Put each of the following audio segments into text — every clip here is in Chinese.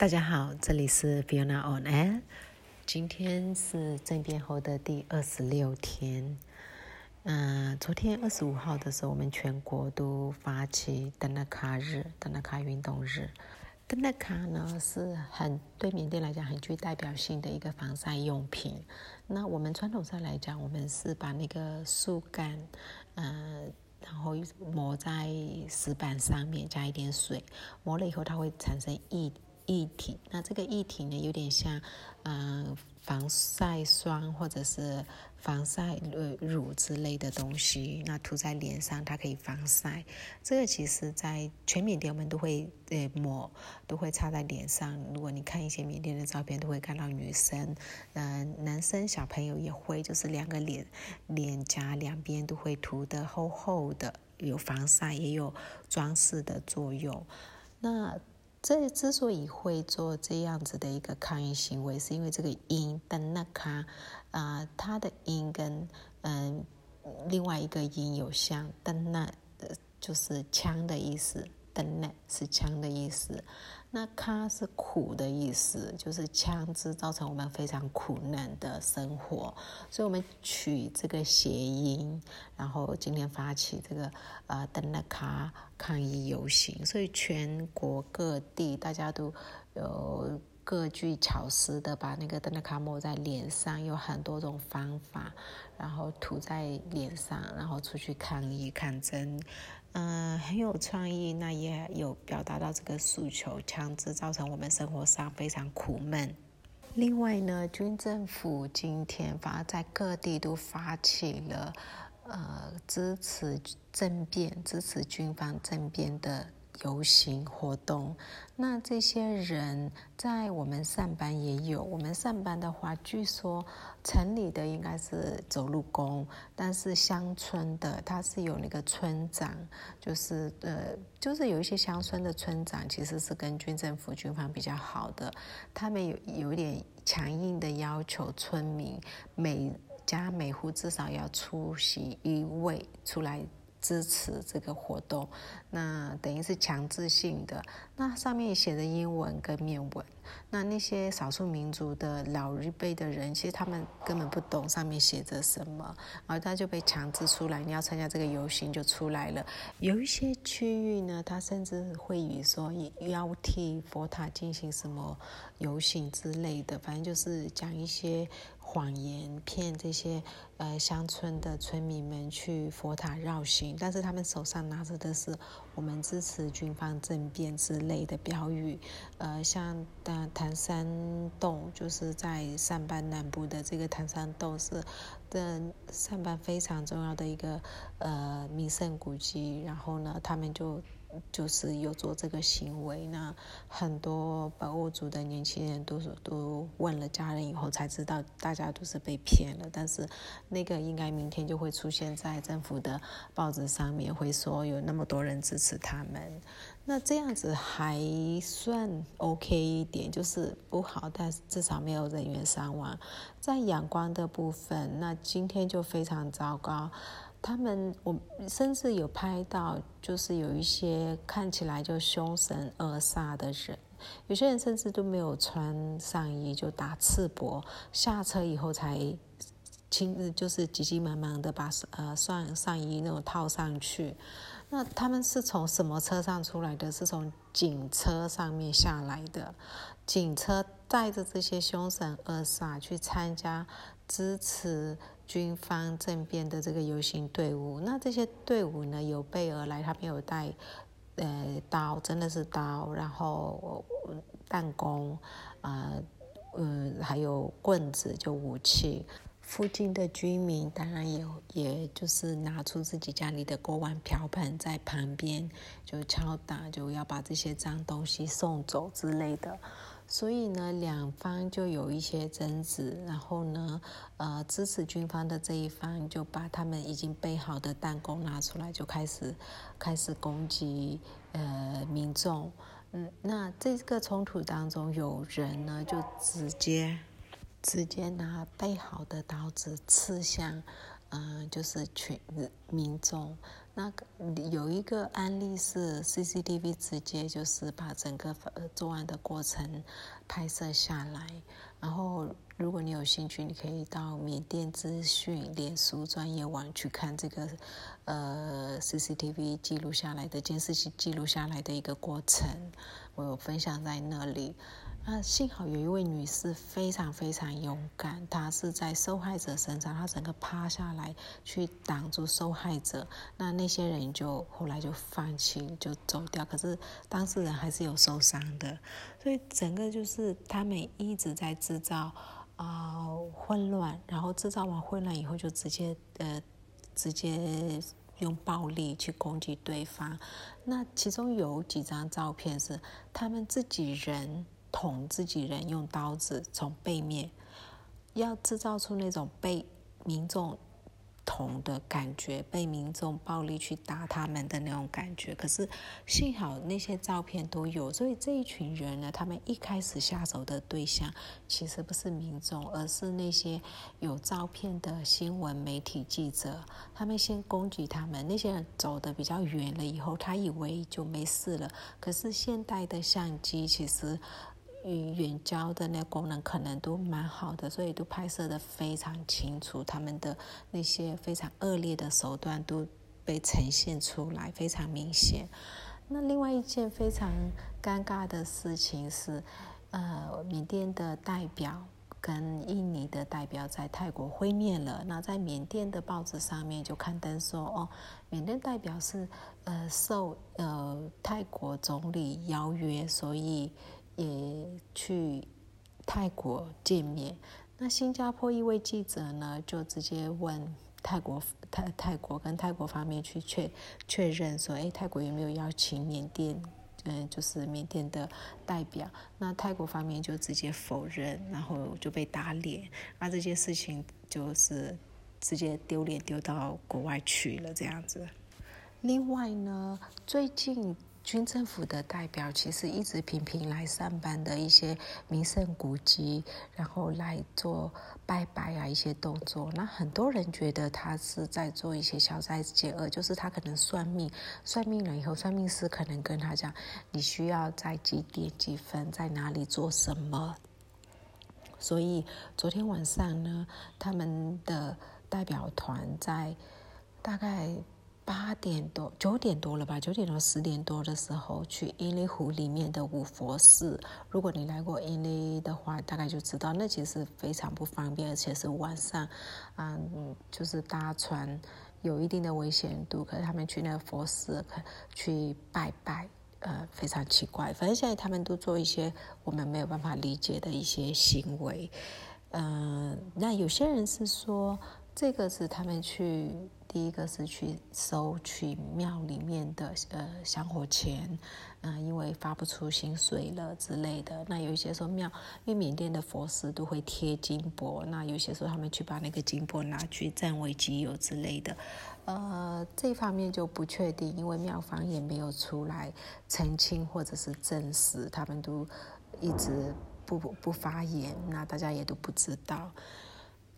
大家好，这里是 Fiona on Air。今天是政变后的第二十六天。嗯，昨天二十五号的时候，我们全国都发起登纳卡日、登纳卡运动日。登纳卡呢是很对缅甸来讲很具代表性的一个防晒用品。那我们传统上来讲，我们是把那个树干，嗯。然后抹在石板上面，加一点水，抹了以后它会产生液液体。那这个液体呢，有点像，嗯。防晒霜或者是防晒呃乳之类的东西，那涂在脸上，它可以防晒。这个其实，在全缅甸我们都会呃抹，都会擦在脸上。如果你看一些缅甸的照片，都会看到女生，嗯，男生小朋友也会，就是两个脸脸颊两边都会涂的厚厚的，有防晒也有装饰的作用。那。这之所以会做这样子的一个抗议行为，是因为这个音的那卡啊，它的音跟嗯另外一个音有像，但那就是枪的意思。登那是枪的意思，那咖是苦的意思，就是枪支造成我们非常苦难的生活，所以我们取这个谐音，然后今天发起这个呃灯的卡抗议游行，所以全国各地大家都有各具巧思的把那个灯的卡抹在脸上，有很多种方法，然后涂在脸上，然后出去抗议抗争。嗯，很有创意，那也有表达到这个诉求，强制造成我们生活上非常苦闷。另外呢，军政府今天反而在各地都发起了呃支持政变、支持军方政变的。游行活动，那这些人在我们上班也有。我们上班的话，据说城里的应该是走路工，但是乡村的他是有那个村长，就是呃，就是有一些乡村的村长其实是跟军政府军方比较好的，他们有有点强硬的要求，村民每家每户至少要出席一位出来。支持这个活动，那等于是强制性的。那上面写的英文跟缅文，那那些少数民族的老一辈的人，其实他们根本不懂上面写着什么，然后他就被强制出来，你要参加这个游行就出来了。有一些区域呢，他甚至会以说要替佛塔进行什么游行之类的，反正就是讲一些。谎言骗这些呃乡村的村民们去佛塔绕行，但是他们手上拿着的是我们支持军方政变之类的标语。呃，像的唐山洞，就是在上班南部的这个唐山洞是的上班非常重要的一个呃名胜古迹。然后呢，他们就。就是有做这个行为，那很多保护族的年轻人都是都问了家人以后才知道，大家都是被骗了。但是那个应该明天就会出现在政府的报纸上面，会说有那么多人支持他们。那这样子还算 OK 一点，就是不好，但至少没有人员伤亡。在阳光的部分，那今天就非常糟糕。他们，我甚至有拍到，就是有一些看起来就凶神恶煞的人，有些人甚至都没有穿上衣，就打赤膊，下车以后才亲自，就是急急忙忙的把呃上上衣那种套上去。那他们是从什么车上出来的？是从警车上面下来的，警车带着这些凶神恶煞去参加支持。军方政变的这个游行队伍，那这些队伍呢有备而来，他们有带呃刀，真的是刀，然后弹弓，啊，嗯，还有棍子，就武器。附近的居民当然也也就是拿出自己家里的锅碗瓢盆在旁边就敲打，就要把这些脏东西送走之类的。所以呢，两方就有一些争执，然后呢，呃，支持军方的这一方就把他们已经备好的弹弓拿出来，就开始开始攻击呃民众。嗯，那这个冲突当中，有人呢就直接直接拿备好的刀子刺向，嗯，就是群民众。那有一个案例是 CCTV 直接就是把整个作案的过程拍摄下来，然后如果你有兴趣，你可以到缅甸资讯脸书专业网去看这个呃 CCTV 记录下来的监视器记录下来的一个过程，我有分享在那里。那幸好有一位女士非常非常勇敢，她是在受害者身上，她整个趴下来去挡住受害者，那那些人就后来就放弃就走掉，可是当事人还是有受伤的，所以整个就是他们一直在制造啊混乱，然后制造完混乱以后就直接呃直接用暴力去攻击对方，那其中有几张照片是他们自己人。捅自己人，用刀子从背面，要制造出那种被民众同的感觉，被民众暴力去打他们的那种感觉。可是幸好那些照片都有，所以这一群人呢，他们一开始下手的对象其实不是民众，而是那些有照片的新闻媒体记者。他们先攻击他们，那些人走的比较远了以后，他以为就没事了。可是现代的相机其实。与远焦的那功能可能都蛮好的，所以都拍摄的非常清楚，他们的那些非常恶劣的手段都被呈现出来，非常明显。那另外一件非常尴尬的事情是，呃，缅甸的代表跟印尼的代表在泰国会面了。那在缅甸的报纸上面就刊登说，哦，缅甸代表是呃受呃泰国总理邀约，所以。也去泰国见面。那新加坡一位记者呢，就直接问泰国泰泰国跟泰国方面去确确认说，哎，泰国有没有邀请缅甸，嗯，就是缅甸的代表？那泰国方面就直接否认，然后就被打脸。那这件事情就是直接丢脸丢到国外去了，这样子。另外呢，最近。军政府的代表其实一直频频来上班的一些名胜古迹，然后来做拜拜啊一些动作。那很多人觉得他是在做一些消灾解厄，就是他可能算命，算命了以后，算命师可能跟他讲，你需要在几点几分在哪里做什么。所以昨天晚上呢，他们的代表团在大概。八点多、九点多了吧？九点多、十点多的时候去英利湖里面的五佛寺。如果你来过英利的话，大概就知道那其实非常不方便，而且是晚上，嗯，就是搭船有一定的危险度。可是他们去那个佛寺去拜拜，呃，非常奇怪。反正现在他们都做一些我们没有办法理解的一些行为。嗯，那有些人是说，这个是他们去。第一个是去收取庙里面的呃香火钱，嗯，因为发不出薪水了之类的。那有一些说庙，因为缅甸的佛寺都会贴金箔，那有些时候他们去把那个金箔拿去占为己有之类的。呃，这方面就不确定，因为庙方也没有出来澄清或者是证实，他们都一直不不发言，那大家也都不知道。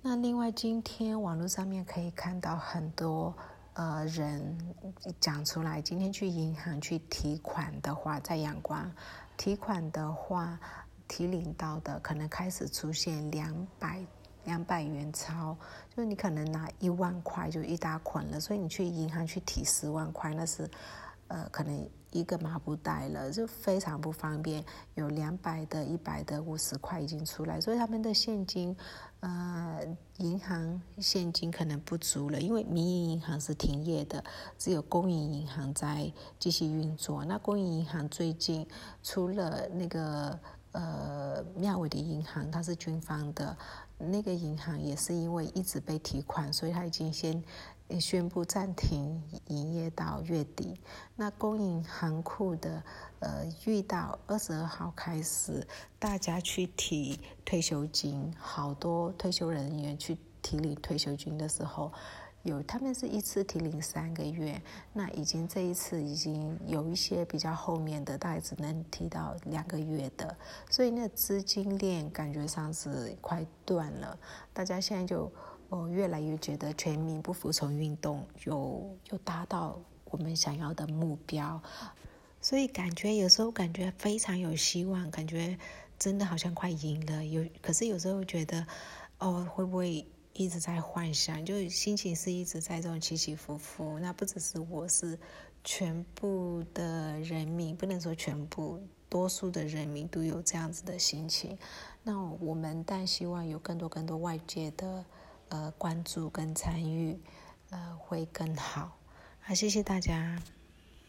那另外，今天网络上面可以看到很多呃人讲出来，今天去银行去提款的话，在阳光提款的话，提领到的可能开始出现两百两百元钞，就是你可能拿一万块就一大捆了，所以你去银行去提十万块，那是呃可能。一个麻布袋了，就非常不方便。有两百的、一百的、五十块已经出来，所以他们的现金，呃，银行现金可能不足了，因为民营银行是停业的，只有公营银行在继续运作。那公营银行最近除了那个呃庙尾的银行，它是军方的，那个银行也是因为一直被提款，所以它已经先。也宣布暂停营业到月底。那公营行库的，呃，遇到二十二号开始，大家去提退休金，好多退休人员去提领退休金的时候，有他们是一次提领三个月，那已经这一次已经有一些比较后面的，大概只能提到两个月的，所以那资金链感觉上是快断了。大家现在就。我越来越觉得全民不服从运动有有达到我们想要的目标，所以感觉有时候感觉非常有希望，感觉真的好像快赢了。有可是有时候觉得，哦，会不会一直在幻想？就心情是一直在这种起起伏伏。那不只是我是全部的人民，不能说全部，多数的人民都有这样子的心情。那我们但希望有更多更多外界的。呃，关注跟参与，呃，会更好。好，谢谢大家。